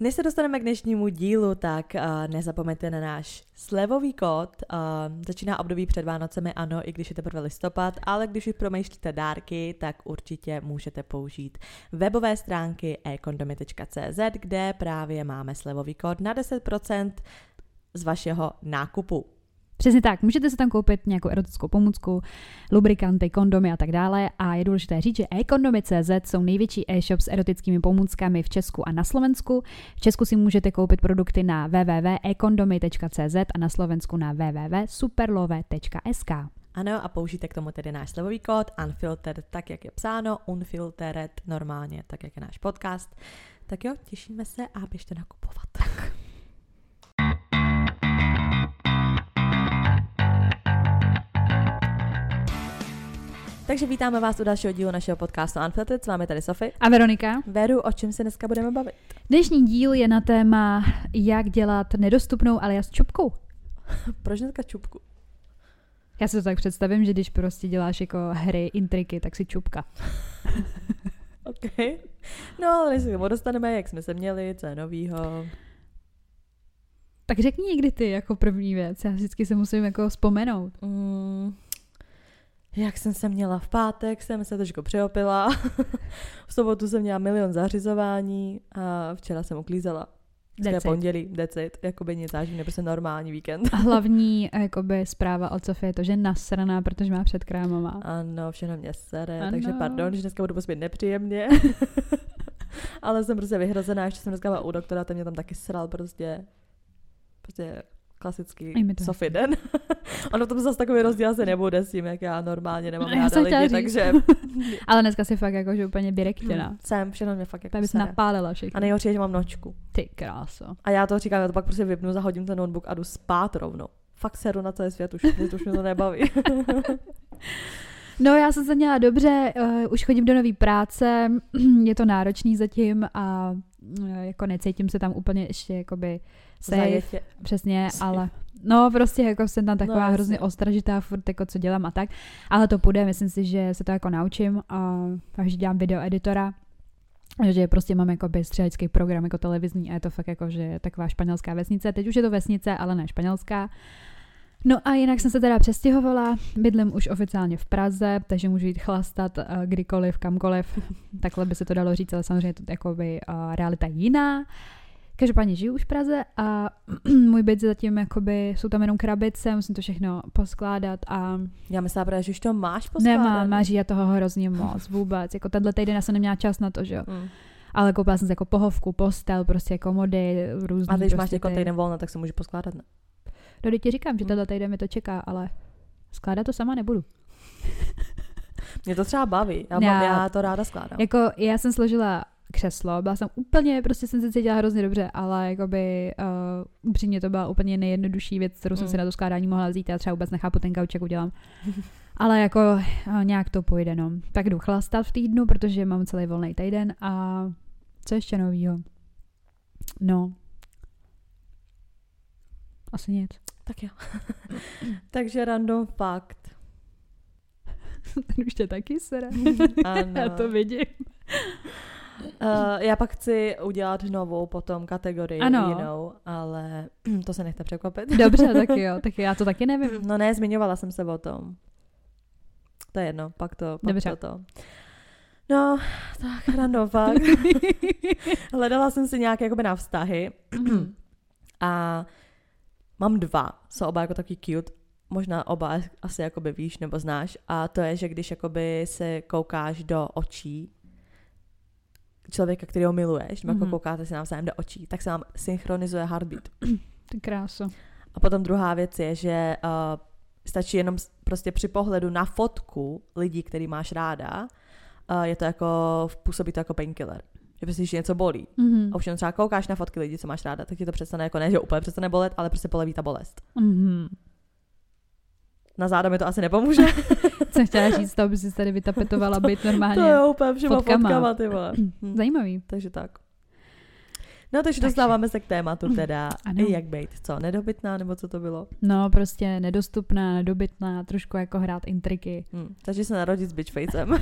Než se dostaneme k dnešnímu dílu, tak uh, nezapomeňte na náš slevový kód. Uh, začíná období před Vánocemi, ano, i když je teprve listopad, ale když už promýšlíte dárky, tak určitě můžete použít webové stránky ekondomy.cz, kde právě máme slevový kód na 10% z vašeho nákupu. Přesně tak, můžete si tam koupit nějakou erotickou pomůcku, lubrikanty, kondomy a tak dále. A je důležité říct, že e-kondomy.cz jsou největší e-shop s erotickými pomůckami v Česku a na Slovensku. V Česku si můžete koupit produkty na www.ekondomy.cz a na Slovensku na www.superlove.sk. Ano, a použijte k tomu tedy náš slevový kód unfiltered, tak jak je psáno, unfiltered normálně, tak jak je náš podcast. Tak jo, těšíme se a běžte nakupovat. Tak. Takže vítáme vás u dalšího dílu našeho podcastu Unfiltered. S vámi tady Sofie. A Veronika. Veru, o čem se dneska budeme bavit? Dnešní díl je na téma, jak dělat nedostupnou alias čupku. Proč dneska čupku? Já si to tak představím, že když prostě děláš jako hry, intriky, tak si čupka. OK. No, ale než se k tomu dostaneme, jak jsme se měli, co je novýho. Tak řekni někdy ty jako první věc, já vždycky se musím jako vzpomenout. Mm, jak jsem se měla v pátek, jsem se trošku přeopila. v sobotu jsem měla milion zařizování a včera jsem uklízela. Dneska pondělí, decit, jakoby nic záživně, prostě normální víkend. A hlavní jakoby, zpráva od Sofie je to, že nasraná, protože má před krámama. Ano, všechno mě sere, ano. takže pardon, že dneska budu pospět nepříjemně. Ale jsem prostě vyhrozená, ještě jsem dneska byla u doktora, ten mě tam taky sral prostě. Prostě klasický Sophie den. ono to zase takový rozdíl se nebude s tím, jak já normálně nemám já ráda lidi, takže... Ale dneska si fakt jako, že úplně direktěna. Hmm, jsem, všechno mě fakt jako Tak bys napálila všechno. A nejhorší je, že mám nočku. Ty kráso. A já to říkám, já to pak prostě vypnu, zahodím ten notebook a jdu spát rovnou. Fakt seru na celý svět, už, už mě to nebaví. No já jsem se měla dobře, uh, už chodím do nové práce, je to náročný zatím a uh, jako necítím se tam úplně ještě jakoby safe, Zajetě. přesně, ale no prostě jako jsem tam taková no, hrozně ostražitá furt jako co dělám a tak, ale to půjde, myslím si, že se to jako naučím a takže dělám video editora, že prostě mám jako střelecký program jako televizní a je to fakt jako, že je taková španělská vesnice. Teď už je to vesnice, ale ne španělská. No a jinak jsem se teda přestěhovala, bydlím už oficiálně v Praze, takže můžu jít chlastat uh, kdykoliv, kamkoliv, takhle by se to dalo říct, ale samozřejmě to jako by uh, realita jiná. Každopádně žiju už v Praze a můj byt zatím jakoby, jsou tam jenom krabice, musím to všechno poskládat a... Já myslím, že už to máš poskládat. Nemám, máš já toho hrozně moc, vůbec. Jako tenhle týden já jsem neměla čas na to, že jo. Mm. Ale koupila jsem si jako pohovku, postel, prostě komody, různý. A když prostě máš jako týden volno, tak se můžu poskládat, ne? No, ti říkám, že mm. tenhle týden mi to čeká, ale skládat to sama nebudu. Mě to třeba baví, já, já, já to ráda skládám. Jako já jsem složila křeslo, byla jsem úplně, prostě jsem se cítila hrozně dobře, ale jakoby uh, upřímně to byla úplně nejjednodušší věc, kterou mm. jsem si na to skládání mohla vzít, já třeba vůbec nechápu ten kauč, jak udělám. ale jako uh, nějak to půjde, no. Tak jdu chlastat v týdnu, protože mám celý volný týden a co ještě novýho? No. Asi nic. Tak jo. Takže random fakt. Ten už tě taky sere. Ano. Já to vidím. Uh, já pak chci udělat novou potom kategorii ano. jinou, ale to se nechte překvapit. Dobře, tak jo, tak já to taky nevím. No ne, zmiňovala jsem se o tom. To je jedno, pak to, pak Dobře. to, to. No, tak random fakt. Hledala jsem si nějaké jakoby na vztahy a mám dva, jsou oba jako taky cute, možná oba asi jakoby víš nebo znáš a to je, že když jakoby se koukáš do očí člověka, kterého miluješ, mm-hmm. jako mhm. koukáte si navzájem do očí, tak se vám synchronizuje heartbeat. Ty kráso. A potom druhá věc je, že uh, stačí jenom prostě při pohledu na fotku lidí, který máš ráda, uh, je to jako, působí to jako painkiller. Že prostě, že něco bolí. Mm-hmm. A už jen třeba koukáš na fotky lidí, co máš ráda, tak ti to přestane jako ne, že úplně přestane bolet, ale prostě poleví ta bolest. Mm-hmm. Na záda mi to asi nepomůže. Co chtěla říct, to by si tady vytapetovala být normálně To je úplně všema fotkama, fotkama ty vole. Hm. Zajímavý. Takže tak. No, takže dostáváme se k tématu teda, ano. jak být, co, nedobytná, nebo co to bylo? No, prostě nedostupná, nedobytná, trošku jako hrát intriky. Hmm, takže se narodit s bitchfacem.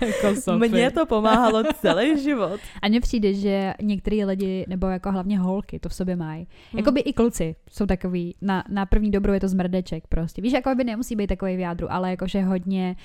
jako Mně to pomáhalo celý život. A mně přijde, že některý lidi, nebo jako hlavně holky, to v sobě mají. Hmm. Jakoby i kluci jsou takový, na, na první dobro je to zmrdeček prostě. Víš, jako by nemusí být takový v jádru, ale jakože hodně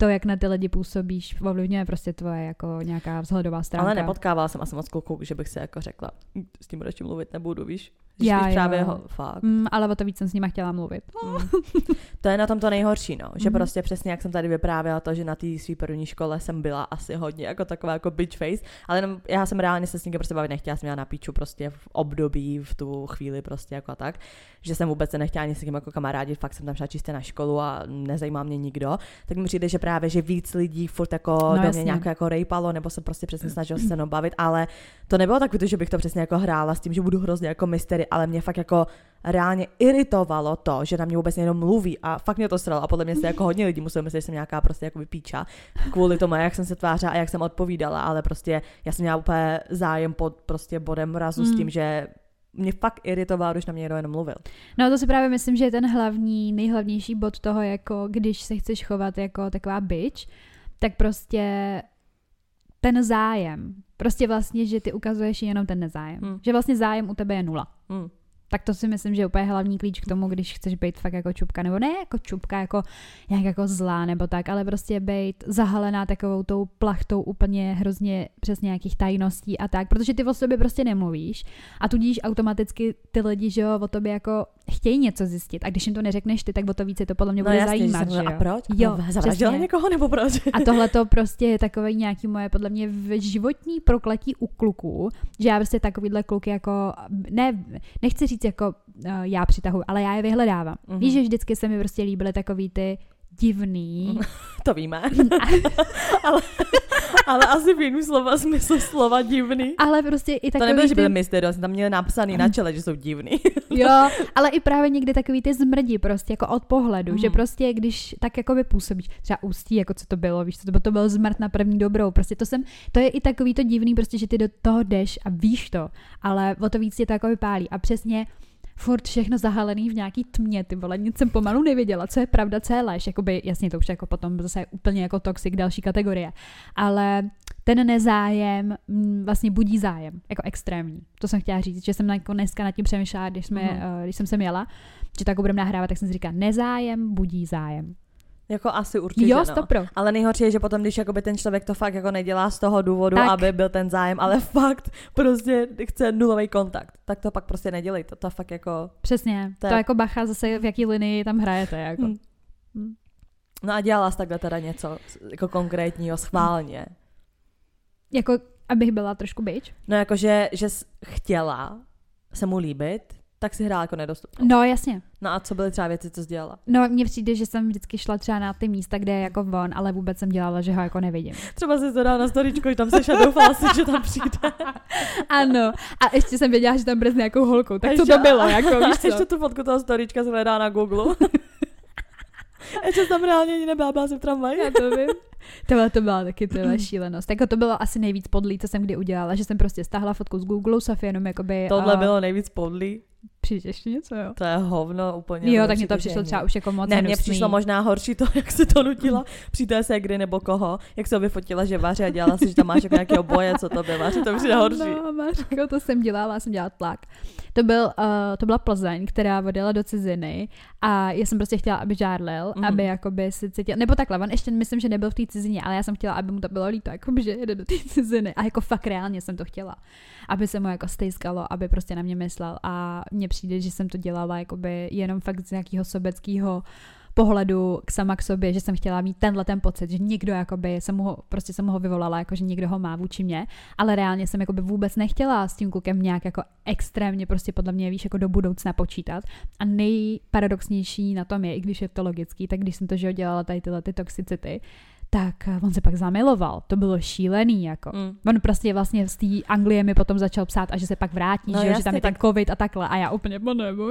to, jak na ty lidi působíš, ovlivňuje prostě tvoje jako nějaká vzhledová stránka. Ale nepotkávala jsem asi moc kluků, že bych se jako řekla, hm, s tím radši mluvit nebudu, víš? Já, právě ho, fakt. Mm, ale o to víc jsem s nima chtěla mluvit. Mm. to je na tom to nejhorší, no. Že mm. prostě přesně, jak jsem tady vyprávěla to, že na té své první škole jsem byla asi hodně jako taková jako bitch face, ale jenom já jsem reálně se s někým prostě bavit nechtěla, jsem měla na píču prostě v období, v tu chvíli prostě jako tak, že jsem vůbec se nechtěla ani s někým jako kamarádit, fakt jsem tam šla čistě na školu a nezajímá mě nikdo, tak mi přijde, že právě, že víc lidí furt jako no, do mě nějak jako rejpalo, nebo se prostě přesně snažil se mnou bavit, ale to nebylo tak, že bych to přesně jako hrála s tím, že budu hrozně jako mystery, ale mě fakt jako reálně iritovalo to, že na mě vůbec jenom mluví a fakt mě to sralo a podle mě se jako hodně lidí muselo myslet, že jsem nějaká prostě jako vypíča kvůli tomu, jak jsem se tvářila a jak jsem odpovídala, ale prostě já jsem měla úplně zájem pod prostě bodem mrazu mm. s tím, hmm. že mě fakt iritovalo, když na mě někdo jenom mluvil. No to si právě myslím, že je ten hlavní, nejhlavnější bod toho, jako když se chceš chovat jako taková bitch, tak prostě ten zájem. Prostě vlastně, že ty ukazuješ jenom ten nezájem. Hmm. Že vlastně zájem u tebe je nula. Hmm. Tak to si myslím, že je úplně hlavní klíč k tomu, když chceš být fakt jako čupka, nebo ne jako čupka, jako nějak jako zlá nebo tak, ale prostě být zahalená takovou tou plachtou úplně hrozně přes nějakých tajností a tak, protože ty o sobě prostě nemluvíš a tudíž automaticky ty lidi, že jo, o tobě jako chtějí něco zjistit a když jim to neřekneš ty, tak o to více to podle mě no bude jasně, zajímat, že jo. A proč? Jo, zavraždila někoho nebo proč? A tohle to prostě je takové nějaký moje podle mě životní prokletí u kluků, že já prostě takovýhle kluky jako, ne, nechci říct jako uh, já přitahuji, ale já je vyhledávám. Mm-hmm. Víš, že vždycky se mi prostě líbily takový ty divný. To víme. ale, ale asi v jiném slova smysl slova divný. Ale prostě i takový To nebylo, ty... že byly mysterious, tam měli napsaný na čele, že jsou divný. jo, ale i právě někdy takový ty zmrdi prostě jako od pohledu, mm. že prostě když tak jako by působíš, třeba ústí, jako co to bylo, víš, to, to byl zmrt na první dobrou, prostě to jsem, to je i takový to divný, prostě, že ty do toho jdeš a víš to, ale o to víc tě to jako vypálí a přesně furt všechno zahalený v nějaký tmě, ty vole, nic jsem pomalu nevěděla, co je pravda, co je lež, jakoby, jasně to už jako potom zase úplně jako toxic další kategorie, ale ten nezájem mm, vlastně budí zájem, jako extrémní. To jsem chtěla říct, že jsem jako dneska nad tím přemýšlela, když, jsme, mm. když jsem se měla, že tak budeme nahrávat, tak jsem si říkala, nezájem budí zájem. Jako asi určitě, Jo, no. stopro. Ale nejhorší je, že potom, když jakoby ten člověk to fakt jako nedělá z toho důvodu, tak. aby byl ten zájem, ale fakt prostě chce nulový kontakt, tak to pak prostě nedělej. To, to fakt jako... Přesně. To, je... to jako bacha zase, v jaký linii tam hrajete, jako. Hmm. Hmm. No a dělala jsi takhle teda něco jako konkrétního schválně? Jako, abych byla trošku bitch? No jakože, že jsi chtěla se mu líbit, tak si hrála jako nedostupnou. No, jasně. No a co byly třeba věci, co jsi dělala? No, mně přijde, že jsem vždycky šla třeba na ty místa, kde je jako von, ale vůbec jsem dělala, že ho jako nevidím. Třeba si to dala na storičku, že tam se a doufala si, že tam přijde. ano. A ještě jsem věděla, že tam bude s nějakou holkou. Tak co to bylo, jako víš co? Ještě tu fotku toho storička jsem hledala na Google. Ještě tam reálně ani nebyla, jsem v tramvaji. Já to vím. Tohle to byla taky tyhle šílenost. Jako to bylo asi nejvíc podlý, co jsem kdy udělala, že jsem prostě stáhla fotku z Google, Sofie jenom jakoby... Tohle a... bylo nejvíc podlý. Přijde ještě něco, jo? To je hovno úplně. Jo, tak mi to přišlo třeba už jako moc Ne, mně přišlo možná horší to, jak se to nutila při té segry nebo koho, jak se vyfotila, že vaře a dělala si, že tam máš jako nějaký oboje, co to by vaře, to přijde horší. No, Mařko, to jsem dělala, jsem dělala tlak. To, byl, uh, to byla Plzeň, která odjela do ciziny a já jsem prostě chtěla, aby žárlil, mm. aby jakoby si cítil, nebo takhle, on ještě myslím, že nebyl v té cizině, ale já jsem chtěla, aby mu to bylo líto, jakoby, že jede do té ciziny a jako fakt reálně jsem to chtěla, aby se mu jako stejskalo, aby prostě na mě myslel a mně přijde, že jsem to dělala jakoby jenom fakt z nějakého sobeckého pohledu k sama k sobě, že jsem chtěla mít tenhle ten pocit, že někdo jakoby jsem ho, prostě jsem ho vyvolala, jako že někdo ho má vůči mě, ale reálně jsem jakoby vůbec nechtěla s tím klukem nějak jako extrémně prostě podle mě víš jako do budoucna počítat. A nejparadoxnější na tom je, i když je to logický, tak když jsem to, že dělala tady tyhle ty toxicity, tak eh, on se pak zamiloval. To bylo šílený, jako. Mm. On prostě vlastně z té Anglie mi potom začal psát a že se pak vrátí, no, že, že tam je tak... ten covid a takhle. A já úplně, no nebo,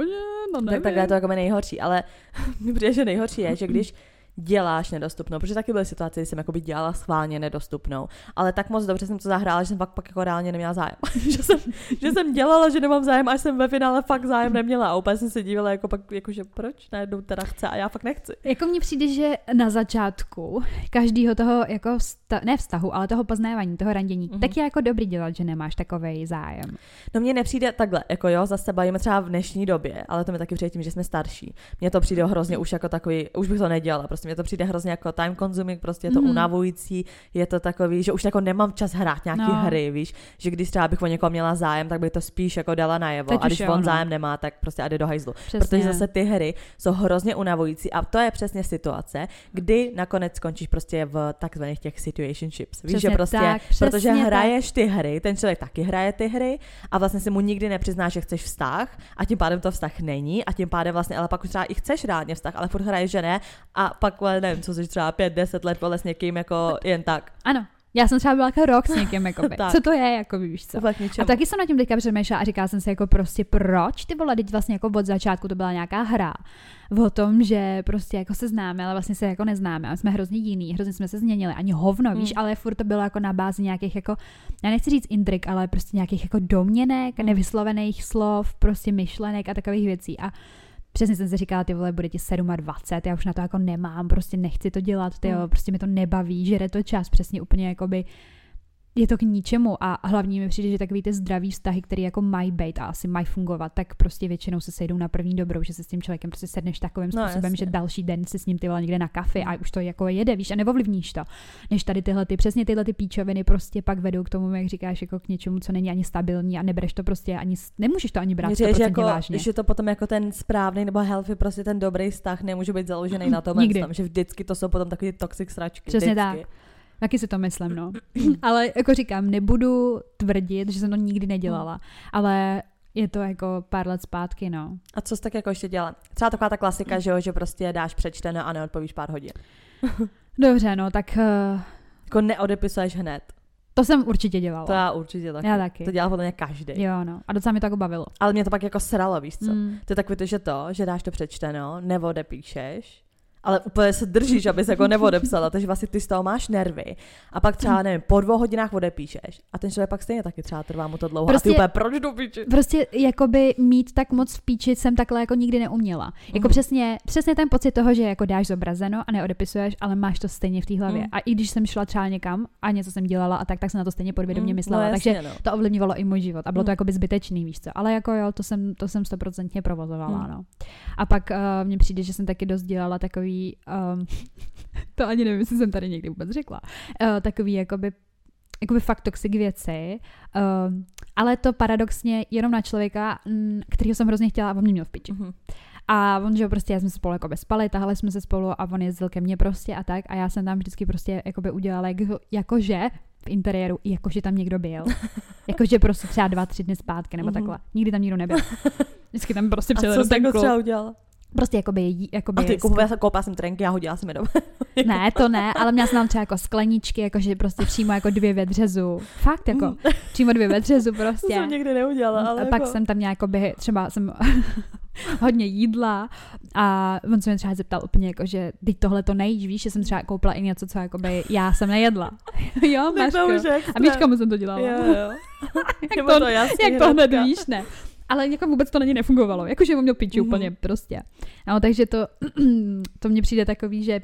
no nevím. Tak takhle je to jako nejhorší, ale mi přijde, že nejhorší je, že když děláš nedostupnou, protože taky byly situace, kdy jsem jako by dělala schválně nedostupnou, ale tak moc dobře jsem to zahrála, že jsem pak, pak jako reálně neměla zájem. že, jsem, že jsem dělala, že nemám zájem, až jsem ve finále fakt zájem neměla a úplně jsem se dívala, jako pak, jako, že proč najednou teda chce a já fakt nechci. Jako mně přijde, že na začátku každého toho jako vsta- ne vztahu, ale toho poznávání, toho randění, mm-hmm. tak je jako dobrý dělat, že nemáš takový zájem. No mně nepřijde takhle, jako jo, zase bavíme třeba v dnešní době, ale to mi taky přijde tím, že jsme starší. Mně to přijde hrozně už jako takový, už bych to nedělala, prostě mně to přijde hrozně jako time consuming, prostě je to mm. unavující, je to takový, že už jako nemám čas hrát nějaký no. hry, víš, že když třeba bych o někoho měla zájem, tak bych to spíš jako dala najevo. Teď a když on no. zájem nemá, tak prostě a jde do hajzlu. Přesně. Protože zase ty hry jsou hrozně unavující a to je přesně situace, kdy nakonec skončíš prostě v takzvaných těch situationships. Víš, přesně že prostě, tak, protože hraješ ty hry, ten člověk taky hraje ty hry a vlastně si mu nikdy nepřiznáš, že chceš vztah a tím pádem to vztah není a tím pádem vlastně, ale pak už třeba i chceš rádně vztah, ale furt hraješ, že ne a pak, nevím, co jsi třeba pět, deset let vole s někým jako jen tak. Ano, já jsem třeba byla jako rok s někým, jakoby. co to je, jako víš co. A taky jsem na tím teďka přemýšlela a říkala jsem si jako prostě proč ty vole, teď vlastně jako od začátku to byla nějaká hra o tom, že prostě jako se známe, ale vlastně se jako neznáme a jsme hrozně jiný, hrozně jsme se změnili, ani hovno, víš, mm. ale furt to bylo jako na bázi nějakých jako, já nechci říct intrik, ale prostě nějakých jako domněnek, mm. nevyslovených slov, prostě myšlenek a takových věcí a přesně jsem si říkala, ty vole, bude ti 27, já už na to jako nemám, prostě nechci to dělat, ty jo, mm. prostě mi to nebaví, žere to čas, přesně úplně jakoby je to k ničemu a hlavně mi přijde, že takový ty zdravý vztahy, které jako mají být a asi mají fungovat, tak prostě většinou se sejdou na první dobrou, že se s tím člověkem prostě sedneš takovým no, způsobem, jasně. že další den si s ním ty vole někde na kafe a už to jako jede, víš, a neovlivníš to. Než tady tyhle ty, přesně tyhle ty píčoviny prostě pak vedou k tomu, jak říkáš, jako k něčemu, co není ani stabilní a nebereš to prostě ani, nemůžeš to ani brát Říkáš, jako, vážně. Že to potom jako ten správný nebo healthy, prostě ten dobrý vztah nemůže být založený na tom, Nikdy. že vždycky to jsou potom takový toxic sračky. Přesně vždycky. tak. Taky si to myslím, no. ale jako říkám, nebudu tvrdit, že jsem to nikdy nedělala, ale je to jako pár let zpátky, no. A co jsi tak jako ještě dělala? Třeba taková ta klasika, že jo, že prostě dáš přečteno a neodpovíš pár hodin. Dobře, no, tak... Uh... Jako neodepisuješ hned. To jsem určitě dělala. To já určitě taky. Já taky. To dělá podle mě každý. Jo, no. A docela mi to jako bavilo. Ale mě to pak jako sralo, víš co? Mm. To je takový to, že to, že dáš to přečteno, neodepíšeš, ale úplně se držíš, abys jako neodepsala, takže vlastně ty z toho máš nervy. A pak třeba, nevím, po dvou hodinách odepíšeš. A ten člověk pak stejně taky třeba trvá mu to dlouho. Prostě, a ty prostě úplně, proč do píči? Prostě jakoby mít tak moc v píči jsem takhle jako nikdy neuměla. Jako mm. přesně, přesně ten pocit toho, že jako dáš zobrazeno a neodepisuješ, ale máš to stejně v té hlavě. Mm. A i když jsem šla třeba někam a něco jsem dělala a tak, tak jsem na to stejně podvědomě mm. myslela. No, jasně, takže no. to ovlivňovalo i můj život. A bylo mm. to jako by zbytečný, víš co. Ale jako jo, to jsem, to jsem stoprocentně provozovala, mm. no. A pak uh, mně přijde, že jsem taky dost dělala takový um, to ani nevím, jestli jsem tady někdy vůbec řekla, uh, takový jakoby jakoby fakt toxic věci, uh, ale to paradoxně jenom na člověka, kterého jsem hrozně chtěla a on mě měl v piči. Uh-huh. A on, že prostě, já jsme se spolu jako spali, tahali jsme se spolu a on jezdil ke mně prostě a tak a já jsem tam vždycky prostě jakoby udělala jako, jakože v interiéru, jakože tam někdo byl. jakože prostě třeba dva, tři dny zpátky nebo uh-huh. takhle. Nikdy tam nikdo nebyl. Vždycky tam prostě přijel A co jsi jako třeba udělala? Prostě jakoby, jakoby A ty koupila, koupila jsem trenky a hodila jsem je do... ne, to ne, ale měla jsem tam třeba jako skleničky, jakože prostě přímo jako dvě ve dřezu. Fakt jako, mm. přímo dvě ve dřezu prostě. To jsem někdy neudělala, ale A jako... pak jsem tam nějak by, třeba jsem hodně jídla a on se mě třeba zeptal úplně jako, že teď tohle to nejíš, víš, že jsem třeba koupila i něco, co jakoby já jsem nejedla. jo, máš A víš, komu jsem to dělala? Jo, jo. jak to, to jasný, jak to hned víš, ne ale jako vůbec to na ní nefungovalo. Jakože on měl piči mm-hmm. úplně prostě. No, takže to, to mně přijde takový, že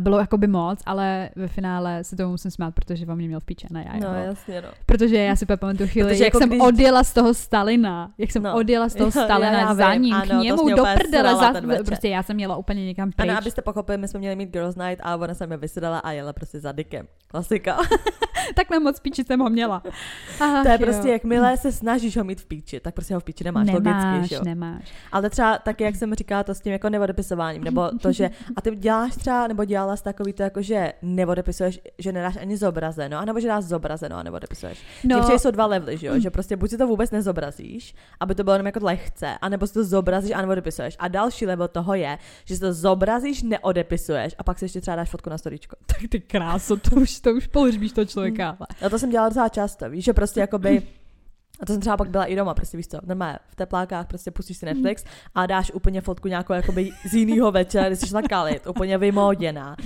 bylo jakoby moc, ale ve finále se tomu musím smát, protože vám mě měl v píče, ne já. No, jasně, no. Protože já si pamatuju chvíli, protože jak jako jsem když... odjela z toho Stalina, jak jsem no. odjela z toho Stalina já, já za ním, ano, k němu do prdele, za, prostě já jsem měla úplně někam pryč. Ano, abyste pochopili, my jsme měli mít Girls Night a ona se mi vysedala a jela prostě za Dickem. Klasika. Takhle moc píči jsem ho měla. Ach, to je jo. prostě, jakmile se snažíš ho mít v píči, tak prostě ho v píči nemáš, nemáš logicky, že nemáš. Ale třeba taky, jak jsem říkala, to s tím jako nevodepisováním, nebo to, že a ty děláš třeba, nebo dělala takový to jako, že neodepisuješ, že nedáš ani zobrazeno, anebo že dáš zobrazeno a neodepisuješ. No. Těch jsou dva levely, že jo? že prostě buď si to vůbec nezobrazíš, aby to bylo jenom jako lehce, anebo si to zobrazíš a neodepisuješ. A další level toho je, že si to zobrazíš, neodepisuješ a pak si ještě třeba dáš fotku na storičko. Tak ty kráso, to už, to už pohřbíš toho člověka. A to jsem dělala docela často, víš, že prostě jakoby A to jsem třeba pak byla i doma, prostě víš co, normálně v teplákách prostě pustíš si Netflix a dáš úplně fotku nějakou jakoby z jiného večera, když jsi šla kalit, úplně vymoděná.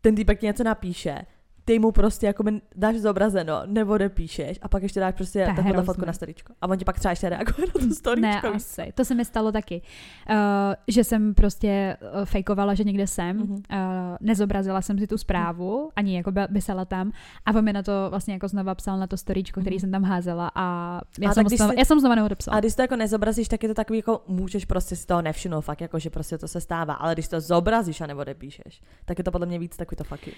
Ten týpek ti něco napíše, ty mu prostě jako dáš zobrazeno, nebo depíšeš a pak ještě dáš prostě takovou fotku na storičko. A on ti pak třeba ještě reaguje na to storičko. Ne, asi. To se mi stalo taky. Uh, že jsem prostě uh, fejkovala, že někde jsem, mm-hmm. uh, nezobrazila jsem si tu zprávu, ani jako vysela tam a on mi na to vlastně jako znova psal na to storičko, který mm-hmm. jsem tam házela a já, a jsem, znova, jsi, já jsem znova neodepsala. A když to jako nezobrazíš, tak je to takový jako můžeš prostě si toho nevšimnout, fakt jako, že prostě to se stává, ale když to zobrazíš a nebo depíšeš, tak je to podle mě víc takový to faky.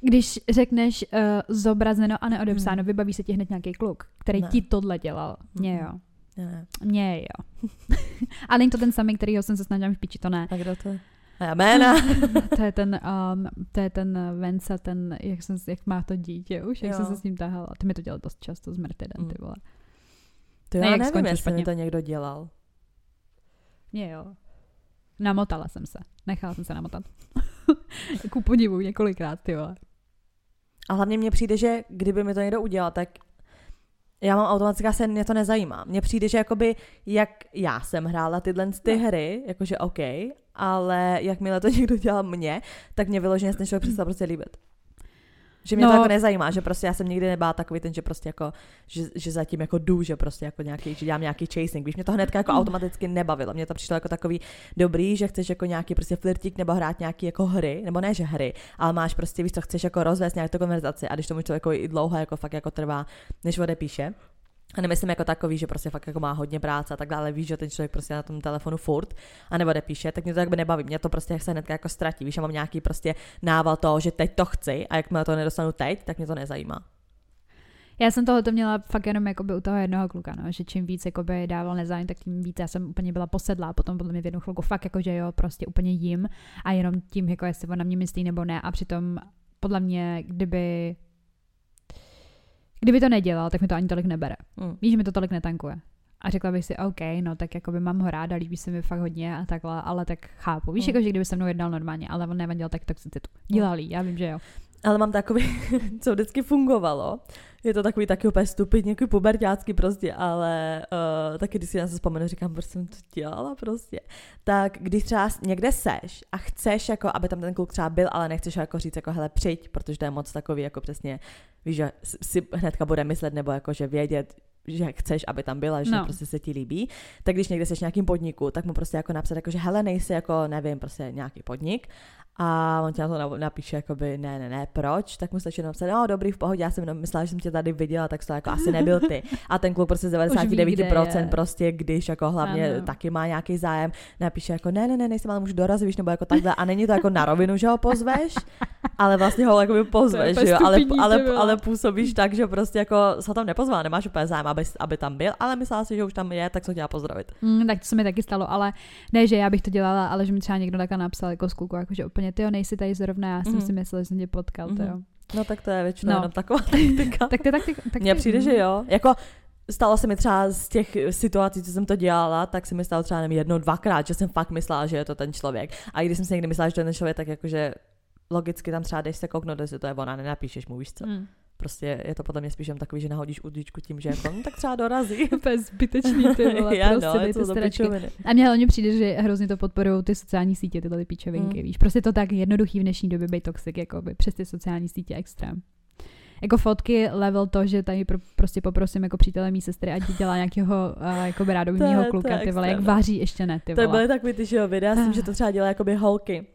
Když řekneš uh, zobrazeno a neodepsáno, hmm. vybaví se ti hned nějaký kluk, který ne. ti tohle dělal. Mně jo. Ne. Mně jo. Ale není to ten samý, kterýho jsem se snažila špičit, to ne. A kdo to je? A jména. to je ten, um, to je ten Venca, ten, jak, jsem, jak má to dítě už, jak jo. jsem se s ním tahala. Ty mi to dělal dost často z Mertiden, ty hmm. vole. To já ne, nevím, jestli mi to někdo dělal. Mně jo. Namotala jsem se. Nechala jsem se namotat. Ku podivu několikrát, ty vole. A hlavně mně přijde, že kdyby mi to někdo udělal, tak já mám automatická se, mě to nezajímá. Mně přijde, že jakoby, jak já jsem hrála tyhle ty no. hry, jakože OK, ale jakmile to někdo dělal mě, tak mě vyloženě ten člověk přestal prostě líbit. Že mě no. to jako nezajímá, že prostě já jsem nikdy nebyla takový ten, že prostě jako, že, že zatím jako jdu, že prostě jako nějaký, že dělám nějaký chasing, víš, mě to hned jako automaticky nebavilo, mě to přišlo jako takový dobrý, že chceš jako nějaký prostě flirtík nebo hrát nějaký jako hry, nebo ne, že hry, ale máš prostě, víš, co chceš jako rozvést nějakou konverzaci a když tomu jako i dlouho jako fakt jako trvá, než odepíše, a nemyslím jako takový, že prostě fakt jako má hodně práce a tak dále, víš, že ten člověk prostě na tom telefonu furt a nebo nepíše, tak mě to by nebaví. Mě to prostě jak se hnedka jako ztratí. Víš, já mám nějaký prostě nával toho, že teď to chci a jakmile to nedostanu teď, tak mě to nezajímá. Já jsem tohle to měla fakt jenom jakoby u toho jednoho kluka, no, že čím víc jakoby dával nezájem, tak tím víc já jsem úplně byla posedlá, potom podle mě v jednu chvilku fakt jako, že jo, prostě úplně jim a jenom tím, jako jestli on na mě myslí nebo ne a přitom podle mě, kdyby Kdyby to nedělal, tak mi to ani tolik nebere. Mm. Víš, že mi to tolik netankuje. A řekla bych si, OK, no tak jako by mám ho ráda, líbí se mi fakt hodně a takhle, ale tak chápu. Víš, mm. jako, že kdyby se mnou jednal normálně, ale on nevadil tak toxicitu. Dělali, mm. já vím, že jo. Ale mám takový, co vždycky fungovalo. Je to takový taky úplně stupidní, jako pubertácký prostě, ale uh, taky když si na to vzpomenu, říkám, proč jsem to dělala prostě. Tak když třeba někde seš a chceš, jako, aby tam ten kluk třeba byl, ale nechceš jako říct, jako hele, přijď, protože to je moc takový, jako přesně, víš, že si hnedka bude myslet, nebo jako, že vědět, že chceš, aby tam byla, že no. prostě se ti líbí, tak když někde seš v nějakým podniku, tak mu prostě jako napsat, jako, že hele, nejsi jako, nevím, prostě nějaký podnik a on ti na to napíše, jakoby, ne, ne, ne, proč, tak mu stačí napsat, no dobrý, v pohodě, já jsem myslela, že jsem tě tady viděla, tak to jako asi nebyl ty. A ten kluk prostě z 99% ví, prostě, když jako hlavně ano. taky má nějaký zájem, napíše jako, ne, ne, ne, nejsem, ale můžu dorazit, víš, nebo jako takhle. A není to jako na rovinu, že ho pozveš, ale vlastně ho jako pozveš, že jo, ale, ale, ale, působíš tak, že prostě jako se tam nepozval, nemáš úplně zájem, aby, aby tam byl, ale myslela si, že už tam je, tak se chtěla pozdravit. Mm, tak to se mi taky stalo, ale ne, že já bych to dělala, ale že mi třeba někdo takhle napsal jako z kluku, jako že úplně ty nejsi tady zrovna, já jsem mm. si myslela, že jsem tě potkal, mm. jo. No tak to je většinou no. jenom taková taktika. tak to je taktika. Tak Mně přijde, že jo. Jako stalo se mi třeba z těch situací, co jsem to dělala, tak se mi stalo třeba nevím, jedno, dvakrát, že jsem fakt myslela, že je to ten člověk. A když jsem si někdy myslela, že to je ten člověk, tak jakože logicky tam třeba jdeš se kouknout, jestli to je ona, nenapíšeš mu, víš co. Mm. Prostě je to podle mě spíš jen takový, že nahodíš udíčku tím, že jako, no, tak třeba dorazí. to je zbytečný, ty vole, Já, prostě no, dejte stračky. A mně hlavně přijde, že hrozně to podporují ty sociální sítě, tyhle ty píčovinky, mm. víš. Prostě to tak jednoduchý v dnešní době být toxic, jako by přes ty sociální sítě extrém jako fotky level to, že tady pro, prostě poprosím jako přítele mý sestry, ať dělá nějakého uh, jako rádobyvního kluka, ty vole, jak váří ještě ne, ty vole. To byly takový ty, že jo, videa s tím, že to třeba dělá jakoby holky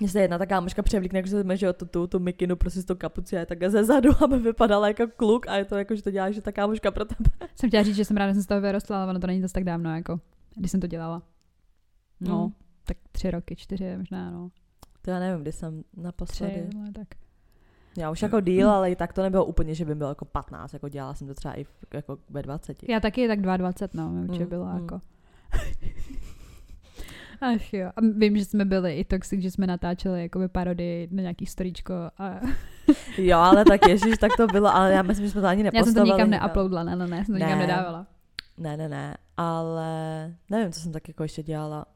mně se jedna ta kámoška převlíkne, jako se že jo, tu, tu, tu mikinu prostě s tou kapucí a takhle ze zadu, aby vypadala jako kluk a je to jako, že to děláš, že ta kámoška pro tebe. Jsem chtěla říct, že jsem ráda, že jsem z toho vyrostla, ale ono to není zase tak dávno, jako, když jsem to dělala. No, mm. tak tři roky, čtyři možná, no. To já nevím, kdy jsem naposledy. Tři, no, tak. Já už jako díl, ale i tak to nebylo úplně, že by bylo jako 15, jako dělala jsem to třeba i v, jako ve 20. Já taky tak 22, no, mm, bylo mm. jako. Ach jo. A vím, že jsme byli i toxic, že jsme natáčeli jakoby parody na nějaký storíčko. A... jo, ale tak ježiš, tak to bylo, ale já myslím, že jsme to ani nepostavili. Já jsem to nikam neuploadla, ne, ne, ne, jsem to ne. nikam nedávala. Ne, ne, ne, ale nevím, co jsem tak jako ještě dělala.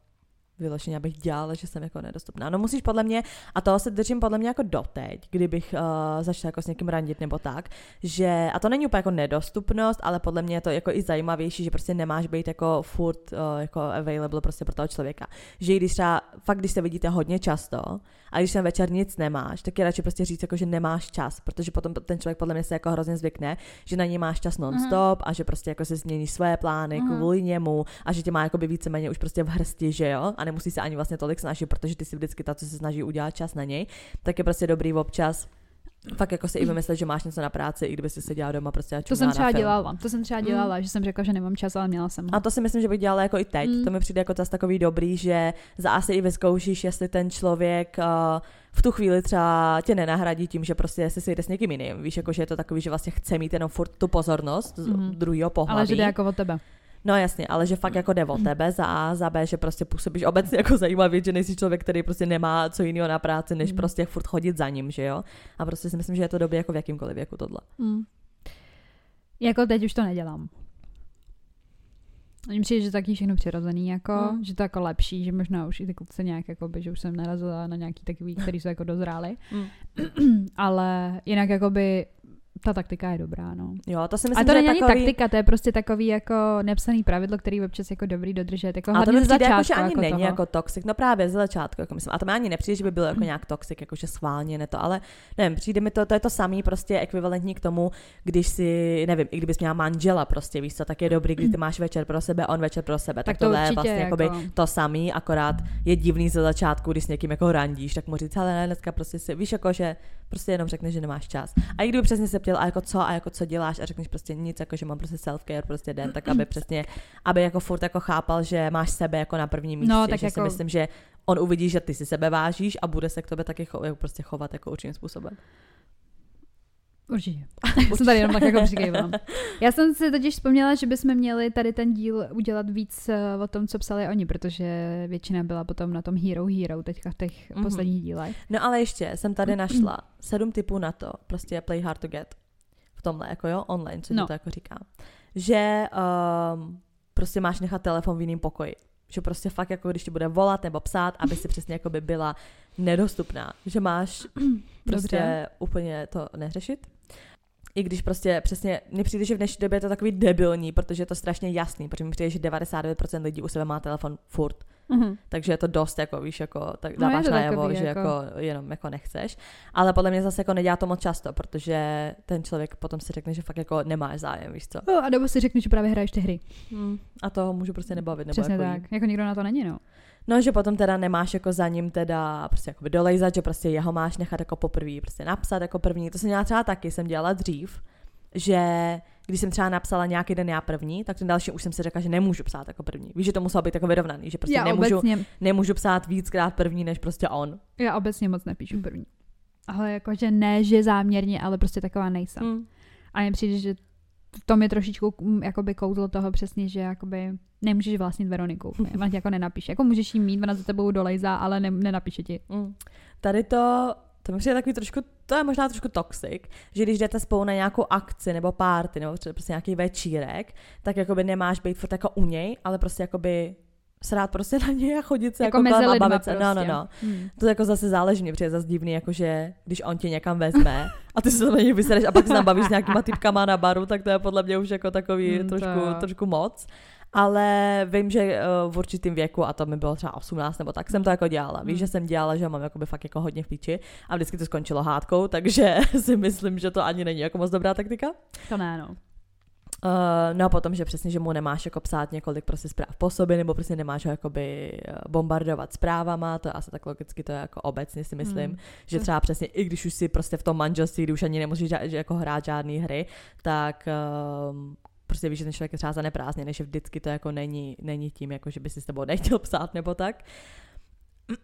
Vyloženě, abych dělala, že jsem jako nedostupná. No musíš podle mě, a toho se držím podle mě jako doteď, kdybych uh, začala jako s někým randit nebo tak, že, a to není úplně jako nedostupnost, ale podle mě je to jako i zajímavější, že prostě nemáš být jako furt uh, jako available prostě pro toho člověka. Že když třeba, fakt když se vidíte hodně často, a když ten večer nic nemáš, tak je radši prostě říct, jako, že nemáš čas, protože potom ten člověk podle mě se jako hrozně zvykne, že na něj máš čas non-stop uh-huh. a že prostě jako se změní své plány uh-huh. kvůli němu a že tě má jako by víceméně už prostě v hrsti, že jo, a nemusí se ani vlastně tolik snažit, protože ty si vždycky ta, co se snaží udělat čas na něj, tak je prostě dobrý občas fakt jako si i vymyslet, že máš něco na práci, i kdyby si seděla doma prostě a To jsem třeba dělala, to jsem třeba mm. dělala, mm. že jsem řekla, že nemám čas, ale měla jsem A to si myslím, že bych dělala jako i teď. Mm. To mi přijde jako zase takový dobrý, že za asi i vyzkoušíš, jestli ten člověk uh, v tu chvíli třeba tě nenahradí tím, že prostě se sejde s někým jiným. Víš, jako že je to takový, že vlastně chce mít jenom furt tu pozornost mm. druhého pohlaví. Ale že jde jako od tebe. No jasně, ale že fakt jako jde o tebe za A, za B, že prostě působíš obecně jako zajímavě, že nejsi člověk, který prostě nemá co jiného na práci, než mm. prostě furt chodit za ním, že jo? A prostě si myslím, že je to dobré jako v jakýmkoliv věku tohle. Mm. Jako teď už to nedělám. Mně přijde, že taky všechno přirozený, jako, mm. že to jako lepší, že možná už i ty kluci nějak, jako by, že už jsem narazila na nějaký takový, který jsou jako dozráli. Mm. Ale jinak jakoby ta taktika je dobrá, no. Jo, to si myslím, a to není ani takový... taktika, to je prostě takový jako nepsaný pravidlo, který občas jako dobrý dodržet. Jako a to mi přijde jako, že ani jako není toho. jako toxic, no právě ze začátku, jako myslím. A to mi ani nepřijde, že by bylo jako mm. nějak toxic, jako že schválně ne to, ale nevím, přijde mi to, to je to samý prostě ekvivalentní k tomu, když si, nevím, i kdybys měla manžela prostě, víš co, tak je dobrý, když ty máš večer pro sebe, on večer pro sebe. Tak, tak to je vlastně jako... to samý, akorát je divný ze začátku, když s někým jako randíš, tak mu říct, ale ne, dneska prostě si, víš, jako že prostě jenom řekne, že nemáš čas. A i kdyby přesně se ptěl, a jako co, a jako co děláš a řekneš prostě nic, jako že mám prostě self-care prostě den, tak aby přesně, aby jako furt jako chápal, že máš sebe jako na prvním místě, no, tak že jako... si myslím, že on uvidí, že ty si sebe vážíš a bude se k tobě taky cho- jako prostě chovat jako určitým způsobem. Určitě. Já jsem tady jenom tak jako přikejvala. Já jsem si totiž vzpomněla, že bychom měli tady ten díl udělat víc eh, o tom, co psali oni, protože většina byla potom na tom Hero Hero teďka v těch mm-hmm. posledních dílech. No ale ještě jsem tady našla sedm typů na to, prostě play hard to get tomhle, jako jo, online, co no. to jako říká. Že um, prostě máš nechat telefon v jiném pokoji. Že prostě fakt jako když ti bude volat nebo psát, aby si přesně jako by byla nedostupná. Že máš prostě Dobře. úplně to neřešit. I když prostě přesně, mně přijde, že v dnešní době je to takový debilní, protože je to strašně jasný, protože mi přijde, že 99% lidí u sebe má telefon furt. Mm-hmm. Takže je to dost, jako víš, jako, tak no dáváš no najevo, že jako... jako jenom jako nechceš. Ale podle mě zase jako nedělá to moc často, protože ten člověk potom si řekne, že fakt jako nemáš zájem, víš co. No, a nebo si řekne, že právě hraješ ty hry. Mm, a to můžu prostě nebavit. Nebo Přesně jako tak, jí. jako nikdo na to není, no. No, že potom teda nemáš jako za ním teda prostě jako dolejzat, že prostě jeho máš nechat jako poprvé prostě napsat jako první. To jsem dělala třeba taky, jsem dělala dřív, že když jsem třeba napsala nějaký den já první, tak ten další už jsem si řekla, že nemůžu psát jako první. Víš, že to muselo být jako vyrovnaný, že prostě já nemůžu, obecně... nemůžu psát víckrát první, než prostě on. Já obecně moc nepíšu první. Ale jakože ne, že záměrně, ale prostě taková nejsem. Hmm. A mně přijde, že to mi trošičku mm, jakoby kouzlo toho přesně, že jakoby nemůžeš vlastnit Veroniku. Ona ti jako nenapíše. Jako můžeš jí mít, ona za tebou dolejzá, ale ne, nenapíše ti. Mm. Tady to to mi přijde takový trošku, to je možná trošku toxic, že když jdete spolu na nějakou akci nebo párty nebo třeba prostě nějaký večírek, tak jakoby nemáš být furt jako u něj, ale prostě jakoby srát prostě na něj a chodit se jako, jako mezi a bavit se. Prostě. No, no, no. Hmm. To jako zase záleží, mě přijde zase divný, jakože když on tě někam vezme a ty se na něj vysereš a pak se tam bavíš s nějakýma typkama na baru, tak to je podle mě už jako takový hmm, trošku, trošku moc ale vím, že uh, v určitém věku, a to mi bylo třeba 18 nebo tak, jsem to jako dělala. Víš, že jsem dělala, že mám jakoby fakt jako hodně v píči a vždycky to skončilo hádkou, takže si myslím, že to ani není jako moc dobrá taktika. To ne, no. Uh, no a potom, že přesně, že mu nemáš jako psát několik prostě zpráv po sobě, nebo prostě nemáš ho jakoby eh, bombardovat zprávama, to je asi tak logicky, to je jako obecně si myslím, hmm. že třeba přesně, i když už si prostě v tom manželství, kdy už ani nemusíš jako hrát žádné hry, tak uh, prostě víš, že ten člověk je třeba zaneprázdněný, že vždycky to jako není, není tím, jako že by si s tebou nechtěl psát nebo tak.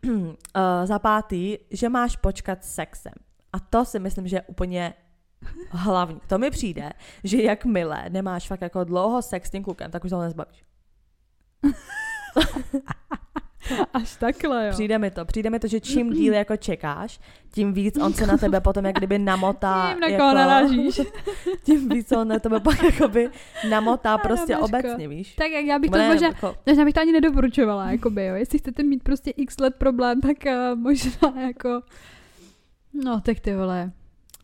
uh, za pátý, že máš počkat sexem. A to si myslím, že je úplně hlavní. To mi přijde, že jakmile nemáš fakt jako dlouho sex s tím klukem, tak už to nezbavíš. Až takhle, jo. Přijde mi to, přijde mi to, že čím díl jako čekáš, tím víc on se na tebe potom jak kdyby namotá. Tím na jako, narážíš. tím víc on na tebe pak jakoby namotá prostě Maško. obecně, víš. Tak jak já bych to ne, možná, jako... možná bych to ani nedoporučovala, jakoby, jo. Jestli chcete mít prostě x let problém, tak uh, možná jako, no tak ty vole.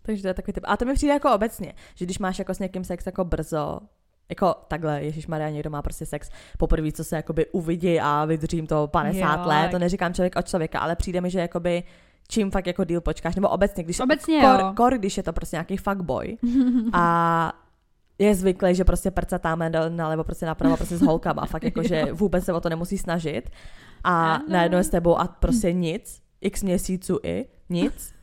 Takže to je takový typ. A to mi přijde jako obecně, že když máš jako s někým sex jako brzo, jako takhle, Ježíš Maria, někdo má prostě sex. Poprvé, co se jakoby uvidí a vydržím to 50 jo, let, to neříkám člověk od člověka, ale přijde mi, že jakoby čím fakt jako díl počkáš, nebo obecně, když, obecně, kor, kor, když je to prostě nějaký fuckboy a je zvyklý, že prostě prcatáme nalevo prostě napravo prostě s holkama, fakt jako, že vůbec se o to nemusí snažit. A najednou je s tebou a prostě nic, x měsíců i, nic,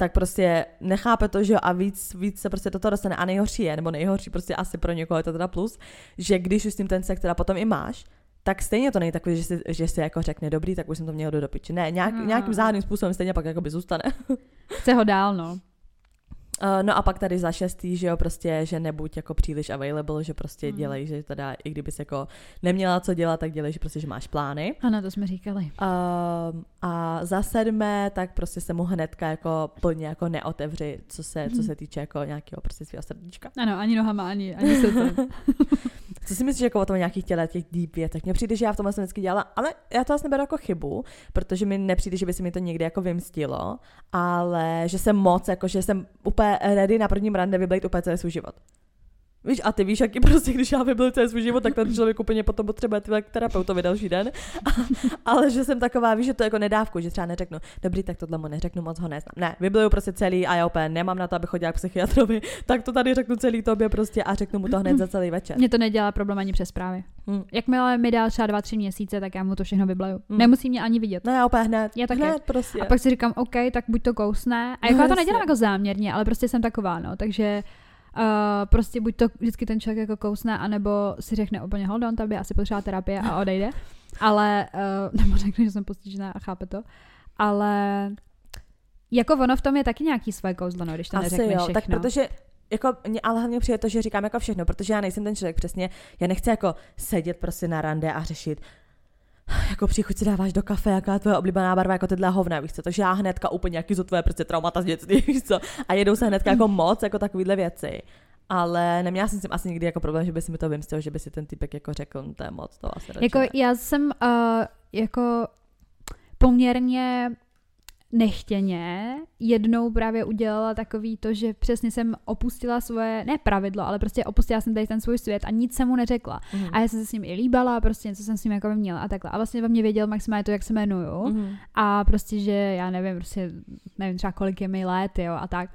tak prostě nechápe to, že a víc, víc se prostě toto dostane a nejhorší je, nebo nejhorší prostě asi pro někoho je to teda plus, že když už s tím ten sex teda potom i máš, tak stejně to není takové, že si, že si jako řekne dobrý, tak už jsem to měl do piči. Ne, nějak, hmm. nějakým záhadným způsobem stejně pak jako by zůstane. Chce ho dál, no. Uh, no a pak tady za šestý, že jo, prostě, že nebuď jako příliš available, že prostě hmm. dělej, že teda i kdybys jako neměla co dělat, tak dělej, že prostě, že máš plány. Ano, to jsme říkali. Uh, a za sedmé, tak prostě se mu hnedka jako plně jako neotevři, co se, hmm. co se týče jako nějakého prostě svého srdíčka. Ano, ani nohama, ani, ani srdcem. Co si myslíš jako o tom nějakých těle, těch deep věcech? Mně přijde, že já v tomhle jsem vždycky dělala, ale já to vlastně beru jako chybu, protože mi nepřijde, že by se mi to někdy jako vymstilo, ale že jsem moc, jako že jsem úplně ready na prvním rande vyblejt úplně celý svůj život. Víš, a ty víš, jaký prostě, když já byl celý svůj život, tak ten člověk úplně potom potřebuje ty terapeutovi další den. A, ale že jsem taková, víš, že to jako nedávku, že třeba neřeknu, dobrý, tak tohle mu neřeknu, moc ho neznám. Ne, vybiluju prostě celý a já úplně nemám na to, aby chodila k psychiatrovi, tak to tady řeknu celý tobě prostě a řeknu mu to hned za celý večer. Mně to nedělá problém ani přes zprávy. Hmm. Jakmile mi dá třeba dva, tři měsíce, tak já mu to všechno vybliju. Hmm. Nemusí mě ani vidět. Ne, já úplně hned. Já taky. Hned prostě. A pak si říkám, OK, tak buď to kousne. A jako no, já to nedělám jako záměrně, ale prostě jsem taková, no. Takže Uh, prostě buď to vždycky ten člověk jako kousne, anebo si řekne úplně hold on, by asi potřeba terapie a odejde. Ale, uh, nebo řekne, že jsem postižená a chápe to. Ale jako ono v tom je taky nějaký své kouzlo, no, když to Asi jo, všechno. tak protože jako, ale hlavně přijde to, že říkám jako všechno, protože já nejsem ten člověk přesně, já nechci jako sedět prostě na rande a řešit, jako příchuť si dáváš do kafe, jaká je tvoje oblíbená barva, jako tyhle hovna, víš co, takže já hnedka úplně jaký jsou tvoje prostě traumata z dětství, víš co, a jedou se hnedka jako moc, jako takovýhle věci. Ale neměla jsem s tím asi nikdy jako problém, že by si mi to vymstil, že by si ten typek jako řekl, no to je moc, to asi Jako já jsem uh, jako poměrně nechtěně jednou právě udělala takový to, že přesně jsem opustila svoje, ne pravidlo, ale prostě opustila jsem tady ten svůj svět a nic jsem mu neřekla. Mm. A já jsem se s ním i líbala, prostě něco jsem s ním jako měla a takhle. A vlastně ve mě věděl maximálně to, jak se jmenuju. Mm. A prostě, že já nevím, prostě nevím třeba kolik je mi let, jo, a tak.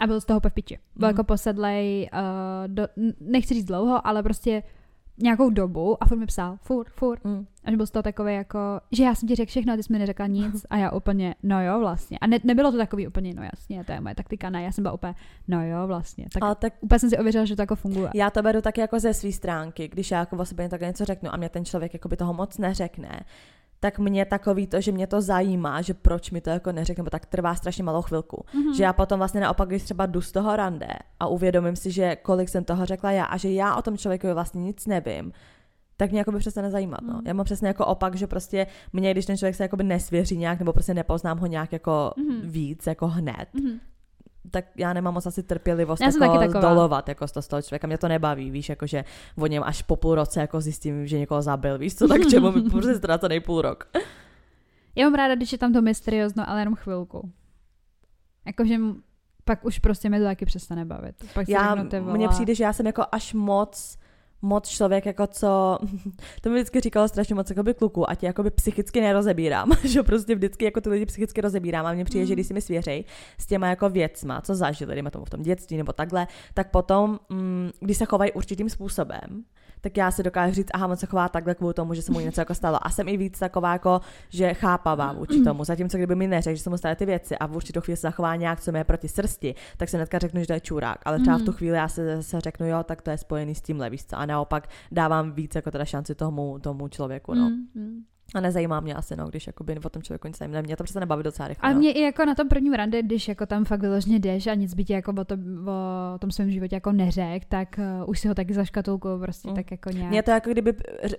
A byl z toho v piči. Byl mm. jako posedlej, uh, do, nechci říct dlouho, ale prostě nějakou dobu a furt mi psal, furt, furt. Mm. Až byl z toho takový jako, že já jsem ti řekl všechno a ty jsi mi neřekla nic a já úplně, no jo vlastně. A ne, nebylo to takový úplně, no jasně, to je moje taktika, ne, já jsem byla úplně, no jo vlastně. Tak, Ale tak úplně jsem si ověřila, že to jako funguje. Já to beru tak jako ze své stránky, když já jako o sobě takhle něco řeknu a mě ten člověk jako by toho moc neřekne, tak mě takový to, že mě to zajímá, že proč mi to jako neřekne, tak trvá strašně malou chvilku. Mm-hmm. Že já potom vlastně naopak, když třeba jdu z toho rande a uvědomím si, že kolik jsem toho řekla já a že já o tom člověku vlastně nic nevím, tak mě jako by přestane zajímat. No. Mm. Já mám přesně jako opak, že prostě mě, když ten člověk se jako by nesvěří nějak, nebo prostě nepoznám ho nějak jako mm. víc, jako hned, mm tak já nemám moc asi trpělivost já jako dolovat jako z toho člověka. Mě to nebaví, víš, jako že o něm až po půl roce jako zjistím, že někoho zabil, víš co, tak čemu mi prostě ztrácený půl rok. Já mám ráda, když je tam to mysteriózno, ale jenom chvilku. Jakože pak už prostě mě to taky přestane bavit. Pak já, mně přijde, že já jsem jako až moc moc člověk, jako co, to mi vždycky říkalo strašně moc jako by kluku, a tě jako by psychicky nerozebírám, že prostě vždycky jako ty lidi psychicky rozebírám a mně přijde, mm. že když si mi svěřej s těma jako věcma, co zažili, dejme tomu v tom dětství nebo takhle, tak potom, mm, když se chovají určitým způsobem, tak já si dokážu říct, aha, on se chová takhle kvůli tomu, že se mu něco jako stalo. A jsem i víc taková, jako, že chápavá vůči tomu. Zatímco kdyby mi neřekl, že se mu staly ty věci a v určitou chvíli se zachová nějak, co mi je proti srsti, tak se hnedka řeknu, že to je čurák. Ale třeba v tu mm. chvíli já se zase řeknu, jo, tak to je spojený s tím víš co. A naopak dávám víc jako teda šanci tomu, tomu člověku. No. Mm, mm. A nezajímá mě asi, no, když jakoby o tom člověku nic nezajímá. Mě to přece nebaví docela rychle. A no. mě i jako na tom prvním rande, když jako tam fakt vyloženě jdeš a nic by ti jako o, to, o tom svém životě jako neřek, tak uh, už si ho taky zaškatulkou prostě mm. tak jako nějak. Mně to jako kdyby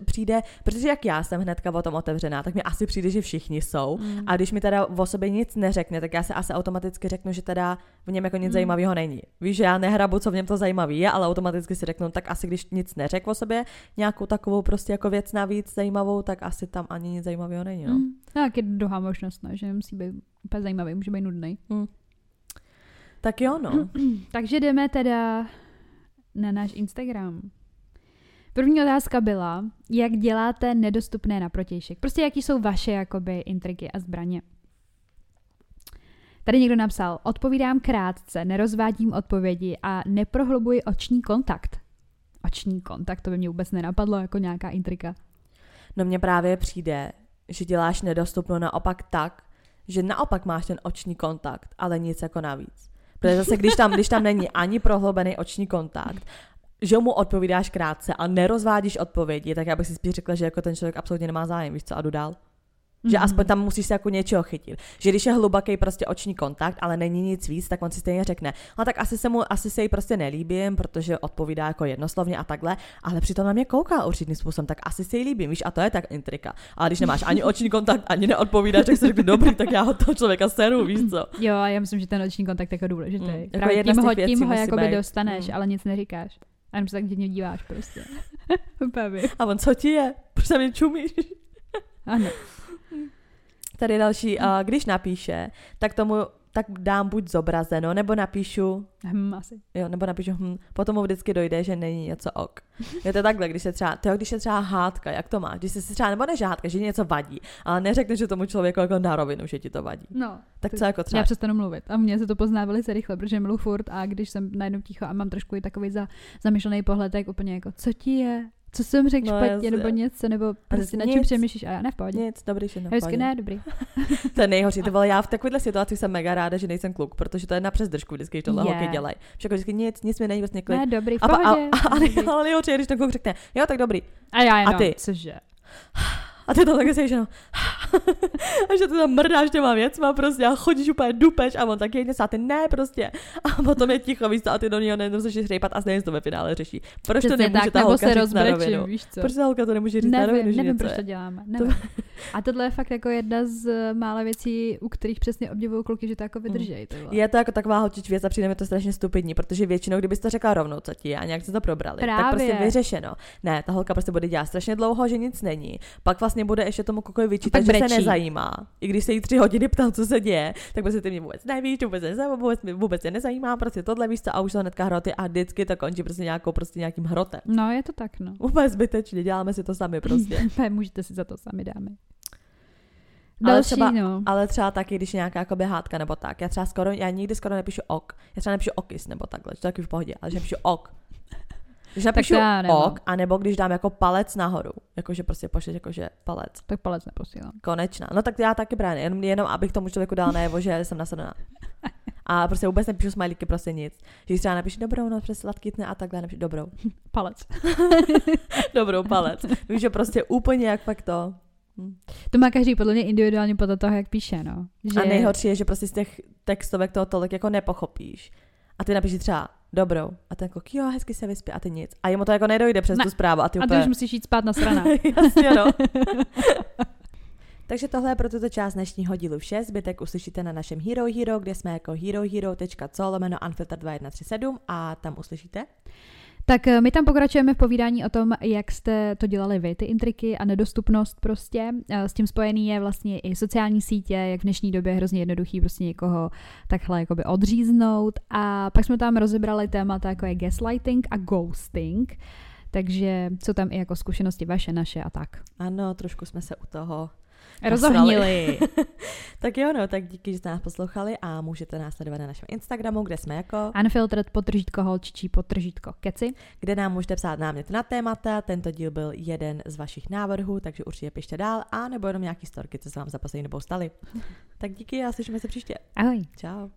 přijde, protože jak já jsem hnedka o tom otevřená, tak mi asi přijde, že všichni jsou. Mm. A když mi teda o sobě nic neřekne, tak já se asi automaticky řeknu, že teda v něm jako nic mm. zajímavého není. Víš, že já nehrabu, co v něm to zajímavé je, ale automaticky si řeknu, tak asi když nic neřekl o sobě, nějakou takovou prostě jako věc navíc zajímavou, tak asi tam ani nic zajímavého není. No. Mm. Tak je druhá možnost, ne? že musí být úplně zajímavý, může být nudný. Mm. Tak jo, no. Takže jdeme teda na náš Instagram. První otázka byla, jak děláte nedostupné na protějšek. Prostě jaký jsou vaše jakoby intriky a zbraně. Tady někdo napsal, odpovídám krátce, nerozvádím odpovědi a neprohlubuji oční kontakt. Oční kontakt, to by mě vůbec nenapadlo jako nějaká intrika. No mně právě přijde, že děláš nedostupnou naopak tak, že naopak máš ten oční kontakt, ale nic jako navíc. Protože zase, když tam, když tam není ani prohloubený oční kontakt, že mu odpovídáš krátce a nerozvádíš odpovědi, tak já bych si spíš řekla, že jako ten člověk absolutně nemá zájem, víš co, a jdu dál. Že mm-hmm. aspoň tam musíš se jako něčeho chytit. Že když je hluboký prostě oční kontakt, ale není nic víc, tak on si stejně řekne, no tak asi se mu, asi se jí prostě nelíbím, protože odpovídá jako jednoslovně a takhle, ale přitom na mě kouká určitým způsobem, tak asi se jí líbím, víš, a to je tak intrika. Ale když nemáš ani oční kontakt, ani neodpovídáš, tak si řekne, dobrý, tak já ho toho člověka seru, víš co. Jo, a já myslím, že ten oční kontakt je jako důležitý. Mm, jako Právě tím ho, tím ho jakoby dostaneš, mm. ale nic neříkáš. A jenom se tak divně díváš prostě. a on, co ti je? Proč se mě čumíš? ano. Tady další, uh, když napíše, tak tomu tak dám buď zobrazeno, nebo napíšu... Hm, asi. Jo, nebo napíšu hm, potom mu vždycky dojde, že není něco ok. Je to takhle, když se třeba, to když je třeba hádka, jak to máš? Když se třeba, nebo než hádka, že něco vadí, ale neřekneš že tomu člověku jako na rovinu, že ti to vadí. No. Tak co jako třeba? Já přestanu mluvit a mně se to pozná velice rychle, protože mluvu furt a když jsem najednou ticho a mám trošku i takový za, zamyšlený pohled, tak úplně jako, co ti je? Co jsem řekl no, špatně, nebo něco, nebo prostě na čím přemýšlíš a já ne v pohodě. Nic, dobrý, že Hezky ne, dobrý. to je nejhorší, to bylo já v takovéhle situaci jsem mega ráda, že nejsem kluk, protože to je na přesdržku vždycky, když tohle yeah. holky dělají. Všechno vždycky nic, nic mi není vlastně klid. Ne, dobrý, v pohodě. A, a, a, a, ale nejhorší je, když ten kluk řekne, jo, tak dobrý. A já jenom, a ty. cože? A ty to také seš, no. a že ty tam mrdáš těma věcma prostě a chodíš úplně dupeš a on taky jedně a ty ne prostě. A potom je ticho, víš co, a ty do něho nejenom začneš řejpat a stejně to ve finále řeší. Proč to nemůže tak, ta holka se říct na rovinu? Víš co? Proč ta holka to nemůže říct nevím, na rovinu, Nevím, proč to děláme. Nevím. To... A tohle je fakt jako jedna z mála věcí, u kterých přesně obdivují kluky, že to jako vydrží. Mm. Je to jako taková holčič věc a přijde mi to strašně stupidní, protože většinou, kdybys to řekla rovnou, co ti a nějak se to probrali, Právě. tak prostě vyřešeno. Ne, ta holka prostě bude dělat strašně dlouho, že nic není. Pak vlastně bude ještě tomu kukovi vyčítat, že se nezajímá. I když se jí tři hodiny ptal, co se děje, tak prostě ty mě vůbec nevíš, vůbec nezajímá, vůbec, vůbec se nezajímá, prostě tohle víš co, a už to hnedka hroty a vždycky to končí prostě nějakou prostě nějakým hrotem. No, je to tak, no. Úplně zbytečně, děláme si to sami prostě. Můžete si za to sami dáme. Další, ale třeba, no. ale třeba taky, když je nějaká jakoby hádka nebo tak. Já třeba skoro, já nikdy skoro nepíšu ok. Já třeba nepíšu okis nebo takhle, to taky v pohodě, ale že napíšu ok. Když napíšu ok, anebo když dám jako palec nahoru, jakože prostě pošleš jakože palec. Tak palec neposílám. Konečná. No tak já taky právě, jenom, jenom abych tomu člověku dal najevo, že jsem nasadená. A prostě vůbec nepíšu smajlíky, prostě nic. Že třeba napíšu dobrou, no přes sladkytne a takhle napíšu dobrou. Palec. dobrou palec. Víš, že prostě úplně jak fakt to. Hm. To má každý podle mě individuálně podle toho, jak píše, no. Že... A nejhorší je, že prostě z těch textovek toho tolik jako nepochopíš. A ty napíši třeba dobrou. A ten kluk, jo, hezky se vyspí a ty nic. A jemu to jako nedojde přes ne. tu zprávu. A ty, úplně... a ty už musíš jít spát na strana. Jasně, no. Takže tohle je pro tuto část dnešního dílu vše. Zbytek uslyšíte na našem Hero Hero, kde jsme jako herohero.co lomeno unfilter 2137 a tam uslyšíte tak eh, my tam pokračujeme v povídání o tom, jak jste to dělali vy, ty intriky a nedostupnost prostě. Eh, s tím spojený je vlastně i sociální sítě, jak v dnešní době je hrozně jednoduchý prostě někoho takhle jakoby odříznout. A pak jsme tam rozebrali témata jako je gaslighting a ghosting. Takže co tam i jako zkušenosti vaše, naše a tak. Ano, trošku jsme se u toho Rozohnili. tak jo, no, tak díky, že jste nás poslouchali a můžete nás sledovat na našem Instagramu, kde jsme jako Unfiltered potržítko holčičí potržítko keci. Kde nám můžete psát námět na témata. Tento díl byl jeden z vašich návrhů, takže určitě pište dál a nebo jenom nějaký storky, co se vám za poslední dobou staly. tak díky a slyšíme se příště. Ahoj. Ciao.